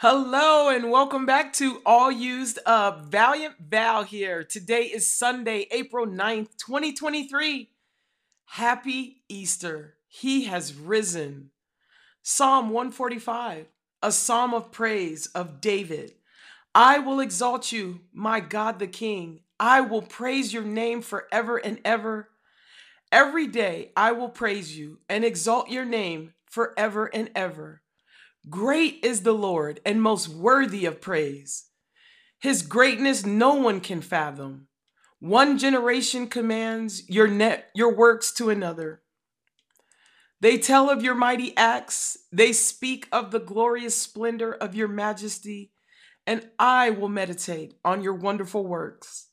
Hello and welcome back to All Used Up. Valiant Val here. Today is Sunday, April 9th, 2023. Happy Easter. He has risen. Psalm 145, a psalm of praise of David. I will exalt you, my God the King. I will praise your name forever and ever. Every day I will praise you and exalt your name forever and ever. Great is the Lord and most worthy of praise. His greatness no one can fathom. One generation commands your net your works to another. They tell of your mighty acts, they speak of the glorious splendor of your majesty, and I will meditate on your wonderful works.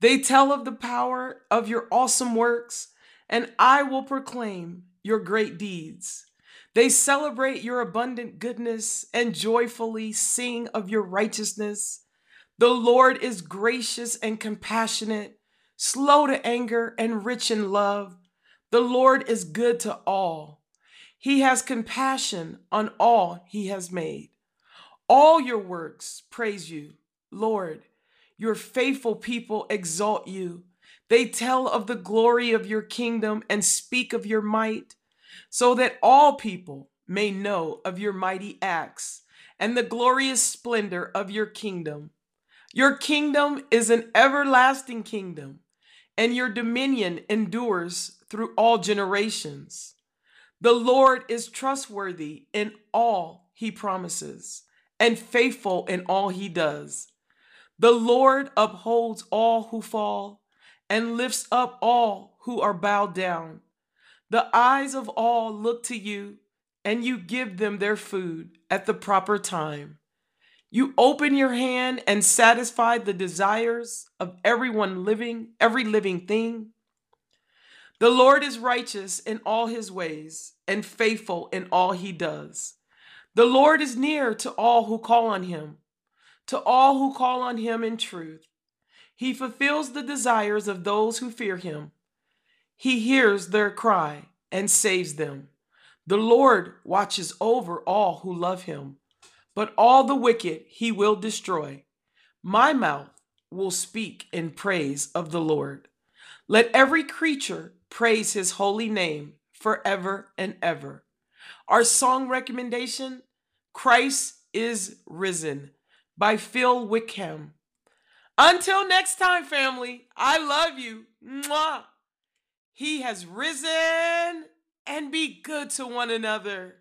They tell of the power of your awesome works, and I will proclaim your great deeds. They celebrate your abundant goodness and joyfully sing of your righteousness. The Lord is gracious and compassionate, slow to anger and rich in love. The Lord is good to all. He has compassion on all he has made. All your works praise you, Lord. Your faithful people exalt you. They tell of the glory of your kingdom and speak of your might so that all people may know of your mighty acts and the glorious splendor of your kingdom. Your kingdom is an everlasting kingdom, and your dominion endures through all generations. The Lord is trustworthy in all he promises and faithful in all he does. The Lord upholds all who fall and lifts up all who are bowed down. The eyes of all look to you, and you give them their food at the proper time. You open your hand and satisfy the desires of everyone living, every living thing. The Lord is righteous in all his ways and faithful in all he does. The Lord is near to all who call on him, to all who call on him in truth. He fulfills the desires of those who fear him. He hears their cry and saves them. The Lord watches over all who love him, but all the wicked he will destroy. My mouth will speak in praise of the Lord. Let every creature praise his holy name forever and ever. Our song recommendation Christ is Risen by Phil Wickham. Until next time, family, I love you. Mwah. He has risen and be good to one another.